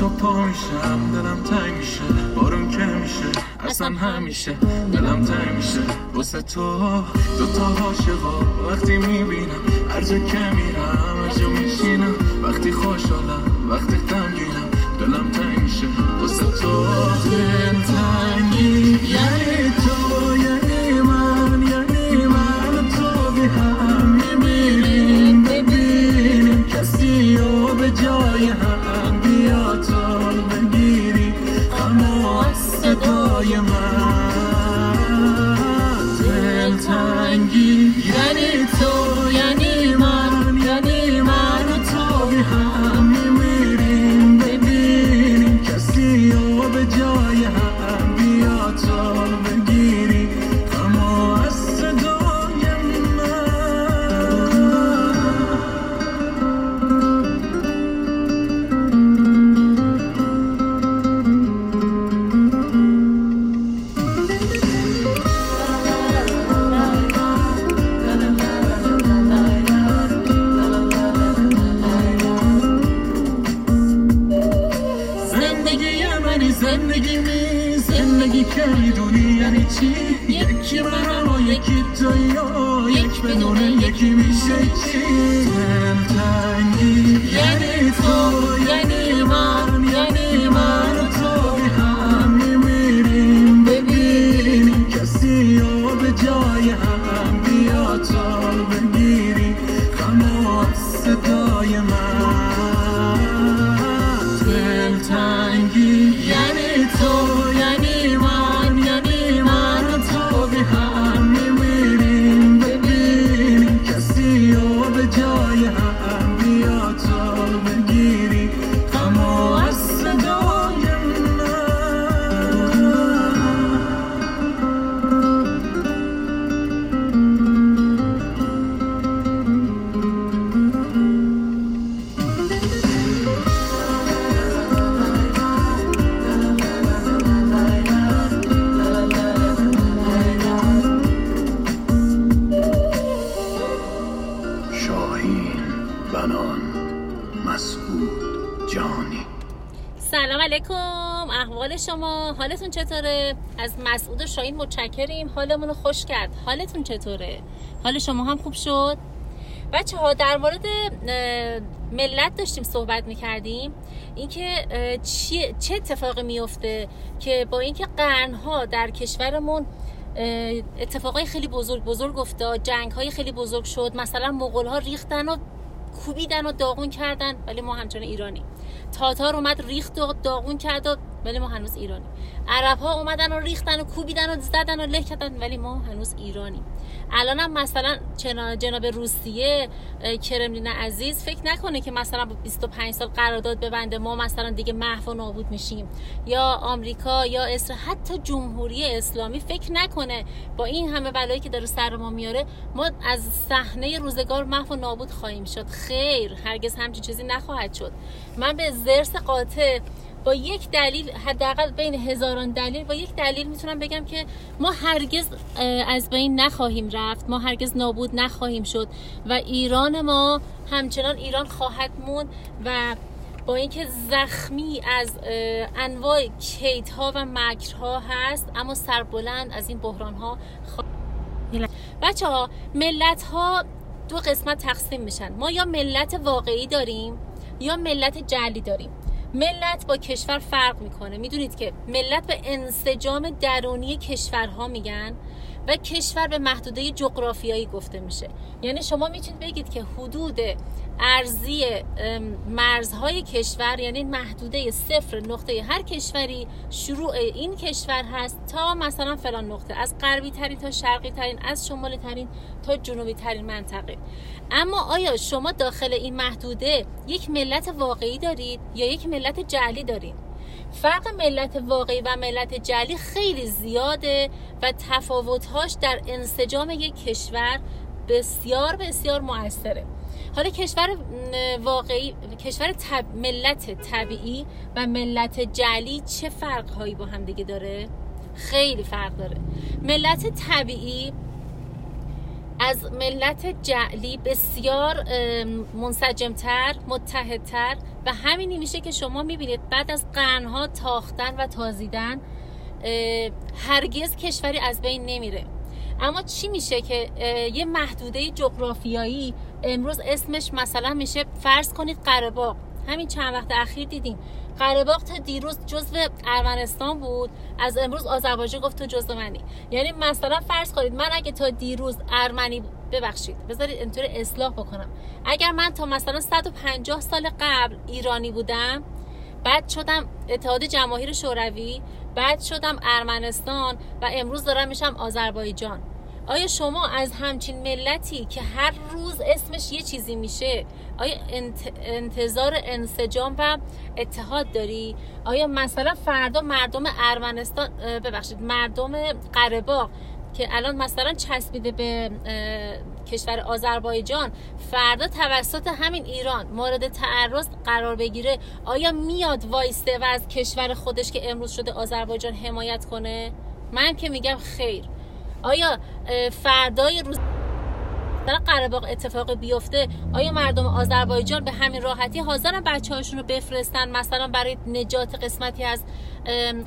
تا پا میشم دلم تنگ میشه. بارون که میشه؟ اصلا همیشه دلم تنگ میشه. واسه تو دو تا عاشقا وقتی می‌بینم هر جا که میرم هر جا میشینم. وقتی خوشحالم وقتی غمگینم دلم تنگ میشه. واسه تو دل تنگی. یعنی تو و یک بدون یکی میشه چی سلام علیکم. احوال شما. حالتون چطوره؟ از مسعود شاهین متشکریم. حالمون رو خوش کرد. حالتون چطوره؟ حال شما هم خوب شد؟ بچه ها در مورد ملت داشتیم صحبت می‌کردیم. اینکه چه اتفاقی میفته که با اینکه قرنها در کشورمون اتفاقای خیلی بزرگ بزرگ افتاد جنگ های خیلی بزرگ شد مثلا مغول ها ریختن و کوبیدن و داغون کردن ولی ما همچنان ایرانی تاتار اومد ریخت و داغون کرد و ولی ما هنوز ایرانی عرب ها اومدن و ریختن و کوبیدن و زدن و له کردن ولی ما هنوز ایرانی الان هم مثلا جنا- جناب روسیه کرملین عزیز فکر نکنه که مثلا با 25 سال قرارداد ببنده ما مثلا دیگه محو و نابود میشیم. یا آمریکا یا اسرائیل حتی جمهوری اسلامی فکر نکنه با این همه بلایی که داره سر ما میاره ما از صحنه روزگار محو و نابود خواهیم شد. خیر هرگز همچین چیزی نخواهد شد. من به زرس قاطع با یک دلیل حداقل بین هزاران دلیل با یک دلیل می‌تونم بگم که ما هرگز از بین نخواهیم رفت ما هرگز نابود نخواهیم شد و ایران ما همچنان ایران خواهد موند و با اینکه زخمی از انواع کیدها و مکرها هست اما سربلند از این بحران ها بچه ها ملت ها دو قسمت تقسیم میشن. ما یا ملت واقعی داریم یا ملت جعلی داریم. ملت با کشور فرق می‌کنه. می‌دونید که ملت به انسجام درونی کشورها میگن و کشور به محدوده جغرافیایی گفته میشه. یعنی شما می‌تونید بگید که حدود ارزی مرزهای کشور یعنی محدوده صفر نقطه هر کشوری شروع این کشور هست تا مثلا فلان نقطه از غربی ترین تا شرقی ترین از شمالی ترین تا جنوبی ترین منطقه. اما آیا شما داخل این محدوده یک ملت واقعی دارید یا یک ملت جعلی دارید؟ فرق ملت واقعی و ملت جعلی خیلی زیاده و تفاوتهاش در انسجام یک کشور بسیار بسیار موثره حالا کشور واقعی کشور طب... ملت طبیعی و ملت جعلی چه فرق هایی با هم دیگه داره؟ خیلی فرق داره. ملت طبیعی از ملت جعلی بسیار منسجمتر متحدتر و همینی میشه که شما می‌بینید بعد از قرنها تاختن و تازیدن هرگز کشوری از بین نمیره. اما چی میشه که یه محدوده جغرافیایی امروز اسمش مثلا میشه فرض کنید قره همین چند وقت اخیر دیدیم قره تا دیروز جزو ارمنستان بود از امروز آذربایجان گفت تو جزو منی. یعنی مثلا فرض کنید من اگه تا دیروز ارمنی ببخشید بذارید اینطور اصلاح بکنم. اگر من تا مثلا 150 سال قبل ایرانی بودم بعد شدم اتحاد جماهیر شوروی بعد شدم ارمنستان و امروز دارم میشم آذربایجان آیا شما از همچین ملتی که هر روز اسمش یه چیزی میشه آیا انتظار انسجام و اتحاد داری؟ آیا مثلا فردا مردم ارمنستان ببخشید مردم قرباق که الان مثلا چسبیده به کشور آذربایجان فردا توسط همین ایران مورد تعرض قرار بگیره. آیا میاد وایسته و از کشور خودش که امروز شده آذربایجان حمایت کنه؟ من که میگم خیر. آیا فردای روز در قرباق اتفاق بیفته آیا مردم آذربایجان به همین راحتی حاضرن بچه هاشون رو بفرستن؟ مثلا برای نجات قسمتی از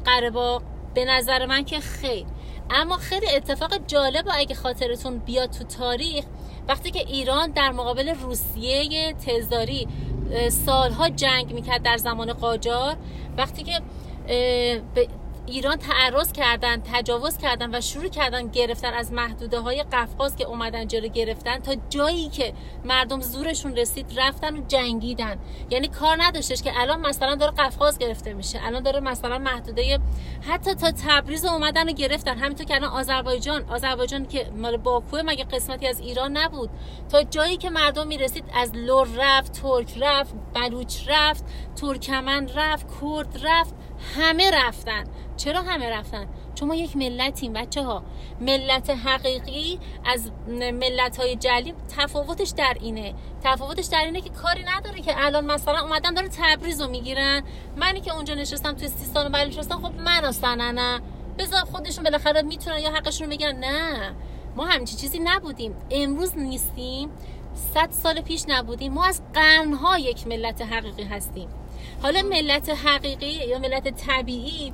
قرباق به نظر من که خیر. اما خیلی اتفاق جالب اگه خاطرتون بیاد تو تاریخ وقتی که ایران در مقابل روسیه تزاری سالها جنگ می‌کرد در زمان قاجار وقتی که ایران تعرض کردن تجاوز کردن و شروع کردن گرفتن از محدوده های قفقاز که اومدن جلو گرفتن تا جایی که مردم زورشون رسید رفتن و جنگیدن. یعنی کار نداشتش که الان مثلا داره قفقاز گرفته میشه الان داره مثلا محدوده حتی تا تبریز اومدن و گرفتن. همینطور که الان آذربایجان آذربایجان که مال باکو مگه قسمتی از ایران نبود. تا جایی که مردم می‌رسید از لور رفت ترک رفت بلوچ رفت ترکمن رفت کرد رفت همه رفتن. چرا همه رفتن؟ چون ما یک ملتیم بچه ها ملت حقیقی از ملت های جلی تفاوتش در اینه. تفاوتش در اینه که کاری نداره که الان مثلا اومدن داره تبریز رو می‌گیرن. منی که اونجا نشستم تو سیستان و بلوچستان خب من اصلا نه بذار خودشون بالاخره می‌تونن یا حقشون رو می‌گیرن نه. ما همچی چیزی نبودیم. امروز نیستیم. صد سال پیش نبودیم. ما از قرنها یک ملت حقیقی هستیم. حالا ملت حقیقی یا ملت طبیعی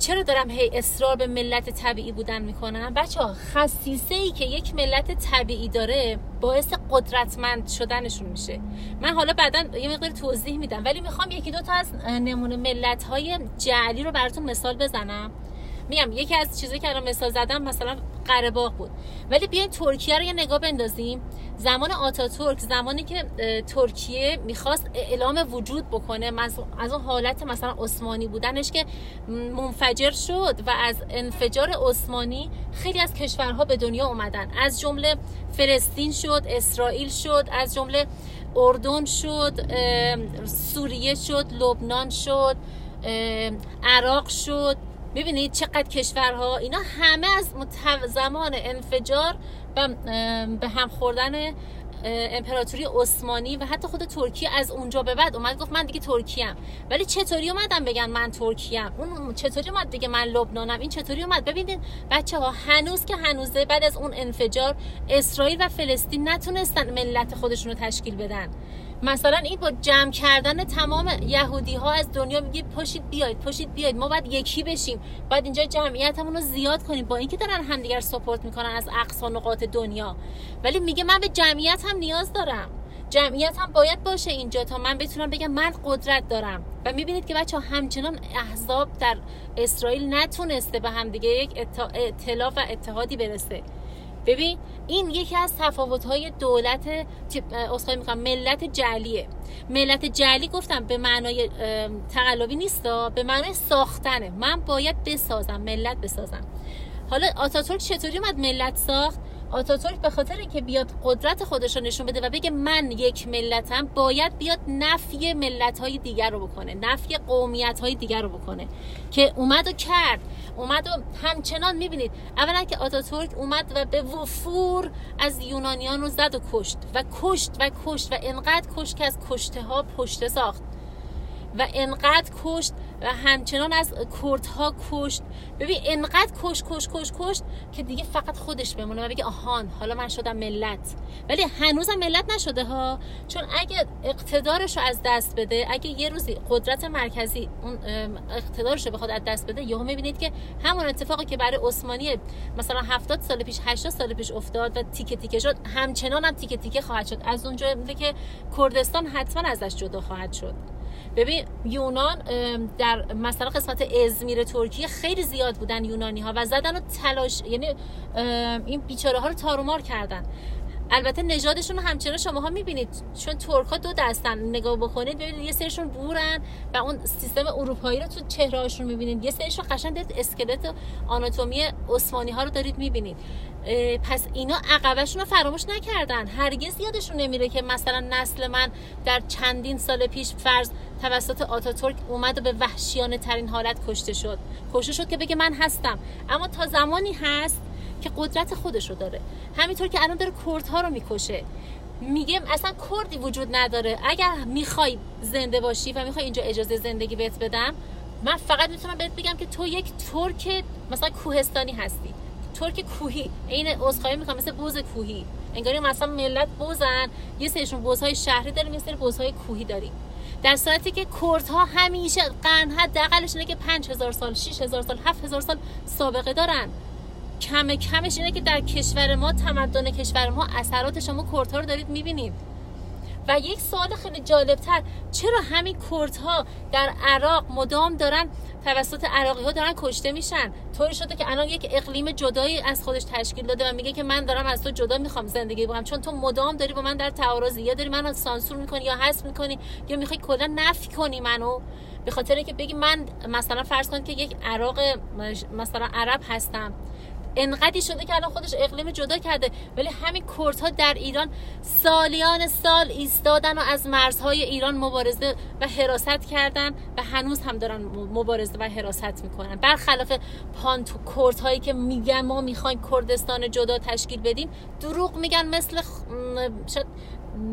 چرا دارم هی اصرار به ملت طبیعی بودن می‌کنم؟ بچه ها خصیصه ای که یک ملت طبیعی داره باعث قدرتمند شدنشون میشه. من حالا بعدا یه مقدار توضیح میدم ولی می‌خوام یکی دو تا از نمونه ملت های جعلی رو براتون مثال بزنم. میگم یکی از چیزایی که الان مثال زدم مثلا قره بود. ولی بیاین ترکیه رو یه نگاه بندازیم. زمان آتاتورک زمانی که ترکیه می‌خواست اعلام وجود بکنه از اون حالت مثلا عثمانی بودنش که منفجر شد و از انفجار عثمانی خیلی از کشورها به دنیا اومدن. از جمله فلسطین شد اسرائیل شد از جمله اردن شد سوریه شد لبنان شد عراق شد. ببینید چقدر کشورها اینا همه از زمان انفجار و به هم خوردن امپراتوری عثمانی و حتی خود ترکیه از اونجا به بعد اومد گفت من دیگه ترکیم ولی چطوری اومدن بگن من ترکیم اون چطوری اومد بگه من لبنانم؟ این چطوری اومد؟ ببینید بچه ها هنوز که هنوزه بعد از اون انفجار اسرائیل و فلسطین نتونستن ملت خودشون رو تشکیل بدن. مثلا این با جمع کردن تمام یهودی ها از دنیا میگه پاشید بیاید پاشید بیاید ما باید یکی بشیم. باید اینجا جمعیتمون رو زیاد کنیم با اینکه دارن همدیگر سپورت می‌کنن از اقصا نقاط دنیا. ولی میگه من به جمعیت هم نیاز دارم. جمعیت هم باید باشه اینجا تا من بتونم بگم من قدرت دارم. و می‌بینید که بچه همچنان احزاب در اسرائیل نتونسته به همدیگه یک اطلاف و اتحادی برسه. ببین این یکی از تفاوت های دولت اصخایی می‌کنم ملت جلیه ملت جلی گفتم به معنای تقلبی نیستا به معنای ساختنه. من باید بسازم ملت بسازم. حالا آتاتورک چطوری اومد ملت ساخت؟ آتاتورک به خاطر اینکه بیاد قدرت خودش رو نشون بده و بگه من یک ملتم باید بیاد نفی ملت های دیگر رو بکنه نفی قومیت های دیگر رو بکنه. که اومد و کرد اومد و همچنان می‌بینید. اولا که آتاتورک اومد و به وفور از یونانیان رو زد و کشت و کشت و کشت و انقدر کشت که از کشته ها پشته ساخت. و انقدر کشت و همچنان از کردها کشت. ببین انقدر کش کش کش کشت که دیگه فقط خودش بمونه و بگه آهان حالا من شدم ملت. ولی هنوزم ملت نشده ها. چون اگه اقتدارش رو از دست بده اگه یه روزی قدرت مرکزی اون اقتدارش رو بخواد از دست بده یهو می‌بینید که همون اتفاقی که برای عثمانی مثلا 70 سال پیش 80 سال پیش افتاد و تیکه تیکه شد همچنان هم تیکه تیکه خواهد شد. از اونجا که کردستان حتما ازش جدا خواهد شد. ببین یونان در مثلا قسمت ازمیر ترکیه خیلی زیاد بودن یونانی ها و زدن و تلاش یعنی این بیچاره ها رو تارومار کردن. البته نژادشون رو همچنان شما ها می‌بینید. چون ترک ها دو دستن. نگاه بکنید ببینید یه سریشون بورن و اون سیستم اروپایی رو تو چهره هاشون می‌بینید. یه سریشون قشنگ دارید اسکلت و آناتومی عثمانی ها رو دارید می‌بینید. پس اینا عقبشون رو فراموش نکردن. هرگز یادشون نمیره که مثلا نسل من در چندین سال پیش فرض توسط آتاتورک اومد و به وحشیانه ترین حالت کشته شد. کشته شد که بگه من هستم. اما تا زمانی هست که قدرت خودش رو داره. همینطور که الان داره کردها رو می‌کشه. میگه اصلا کردی وجود نداره. اگر می‌خوای زنده باشی و می‌خوای اینجا اجازه زندگی بهت بدم من فقط می‌تونم بهت بگم که تو یک ترک مثلا کوهستانی هستی. ترک کوهی. این عذرخواهی می‌کنم. مثل بوز کوهی. انگاری مثلا ملت بوزن. یه سریشون بوزهای شهری داریم یه سری بوزهای کوهی داریم. در صورتی که کردها همیشه قرن حداقلش اینه که 5000 سال 6000 سال 7000 سال سابقه دارن. کم کمش اینه که در کشور ما تمدن کشور ما اثرات شما کردها رو دارید می‌بینید. و یک سوال خیلی جالبتر چرا همین کردها در عراق مدام دارن توسط عراقی ها دارن کشته میشن؟ طوری شده که الان یک اقلیم جدایی از خودش تشکیل داده و میگه که من دارم از تو جدا می‌خوام زندگی بکنم چون تو مدام داری با من در تعارضی یا داری منو سانسور می‌کنی یا حذف می‌کنی یا می‌خوای کلا نفی کنی منو؟ به خاطر اینکه بگی من مثلا فرض کن که یک عراق مثلا عرب هستم. انقدی شده که الان خودش اقلیم جدا کرده ولی همین کردها در ایران سالیان سال ایستادن و از مرزهای ایران مبارزه و حراست کردن و هنوز هم دارن مبارزه و حراست می‌کنن. برخلاف پانتو کردهایی که میگن ما می‌خوایم کردستان جدا تشکیل بدیم دروغ میگن مثل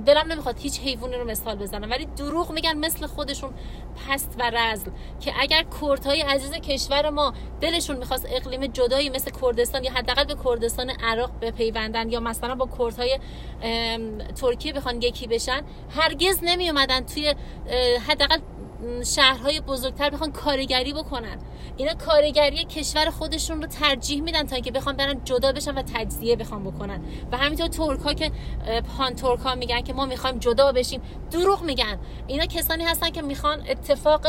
دلم نمی‌خواد هیچ حیوانی رو مثال بزنم ولی دروغ میگن مثل خودشون پست و رزل که اگر کردهای عزیز کشور ما دلشون می‌خواست اقلیم جدایی مثل کردستان یا حداقل به کردستان عراق بپیوندن یا مثلا با کردهای ترکیه بخوان یکی بشن هرگز نمی اومدن توی حداقل شهرهای بزرگتر بخوان کارگری بکنن. اینا کارگری کشور خودشون رو ترجیح میدن تا اینکه بخوان برن جدا بشن و تجزیه بخوان بکنن. و همینطور ترک ها که پان ترک ها میگن که ما می‌خوایم جدا بشیم. دروغ میگن. اینا کسانی هستن که می‌خوان اتفاق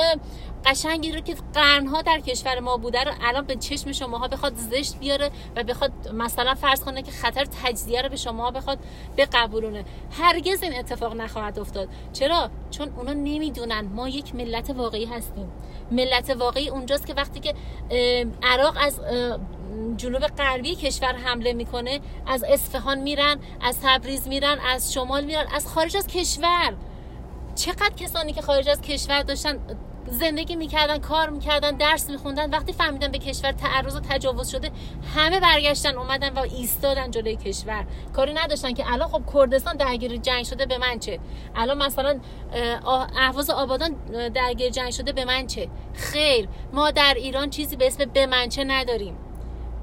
قشنگی رو که قرنها در کشور ما بوده رو الان به چشم شماها بخواد زشت بیاره و بخواد مثلا فرض کنه که خطر تجزیه رو به شما بخواد بقبولونه. هرگز این اتفاق نخواهد افتاد. چرا؟ چون اونا نمی‌دونن. ما یک ملت واقعی هستیم. ملت واقعی اونجاست که وقتی که عراق از جنوب غربی کشور حمله می‌کنه از اصفهان میرن از تبریز میرن از شمال میرن از خارج از کشور. چقدر کسانی که خارج از کشور داشتن زندگی می‌کردن کار می‌کردن درس میخوندن. وقتی فهمیدن به کشور تعرض و تجاوز شده همه برگشتن اومدن و ایستادن جلوی کشور. کاری نداشتن که الان خب کردستان درگیر جنگ شده به من چه؟ الان مثلا اهواز آبادان درگیر جنگ شده به من چه؟ خیر ما در ایران چیزی به اسم به من چه نداریم.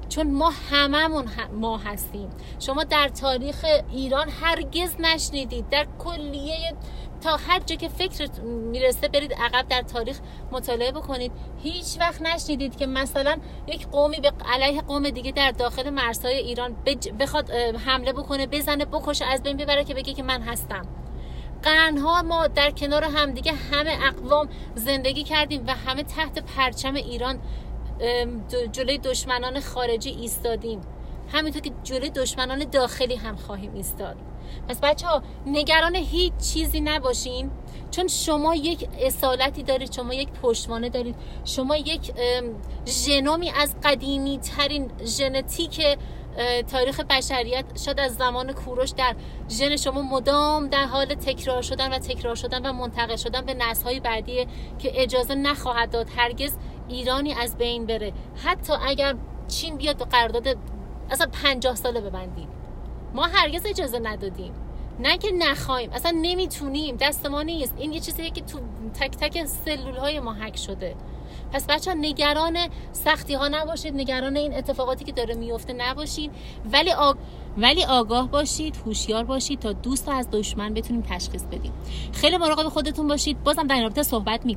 چون ما هممون ما هستیم. شما در تاریخ ایران هرگز نشنیدید. در کلیه تا هر جا که فکر می‌رسه برید عقب در تاریخ مطالعه بکنید. هیچ وقت نشنیدید که مثلا یک قومی به علیه قوم دیگه در داخل مرزهای ایران بخواد حمله بکنه بزنه بکشه از بین ببره که بگه که من هستم. قرنها ما در کنار همدیگه همه اقوام زندگی کردیم و همه تحت پرچم ایران جلوی دشمنان خارجی ایستادیم. همینطور که جلوی دشمنان داخلی هم خواهیم ایستاد. پس بچه ها نگران هیچ چیزی نباشین. چون شما یک اصالتی دارید شما یک پشتوانه دارید. شما یک ژنومی از قدیمی ترین ژنتیک تاریخ بشریت. شاید از زمان کوروش در ژن شما مدام در حال تکرار شدن و تکرار شدن و منتقل شدن به های بعدی که اجازه نخواهد داد. هرگز ایرانی از بین بره. حتی اگر چین بیاد به قرارداد اصلا پنجاه ساله ببندیم. ما هرگز اجازه ندادیم. نه که نخواهیم. اصلا نمی‌تونیم. دست ما نیست. این یه چیزیه که تو تک تک سلول های ما حک شده. پس بچه ها نگران سختی ها نباشید. نگران این اتفاقاتی که داره میفته نباشید. ولی آگ... ولی آگاه باشید هوشیار باشید تا دوست از دشمن بتونیم تشخیص بدیم. خیلی مراقب خودتون باشید. بازم در رابطه صحبت می‌کنیم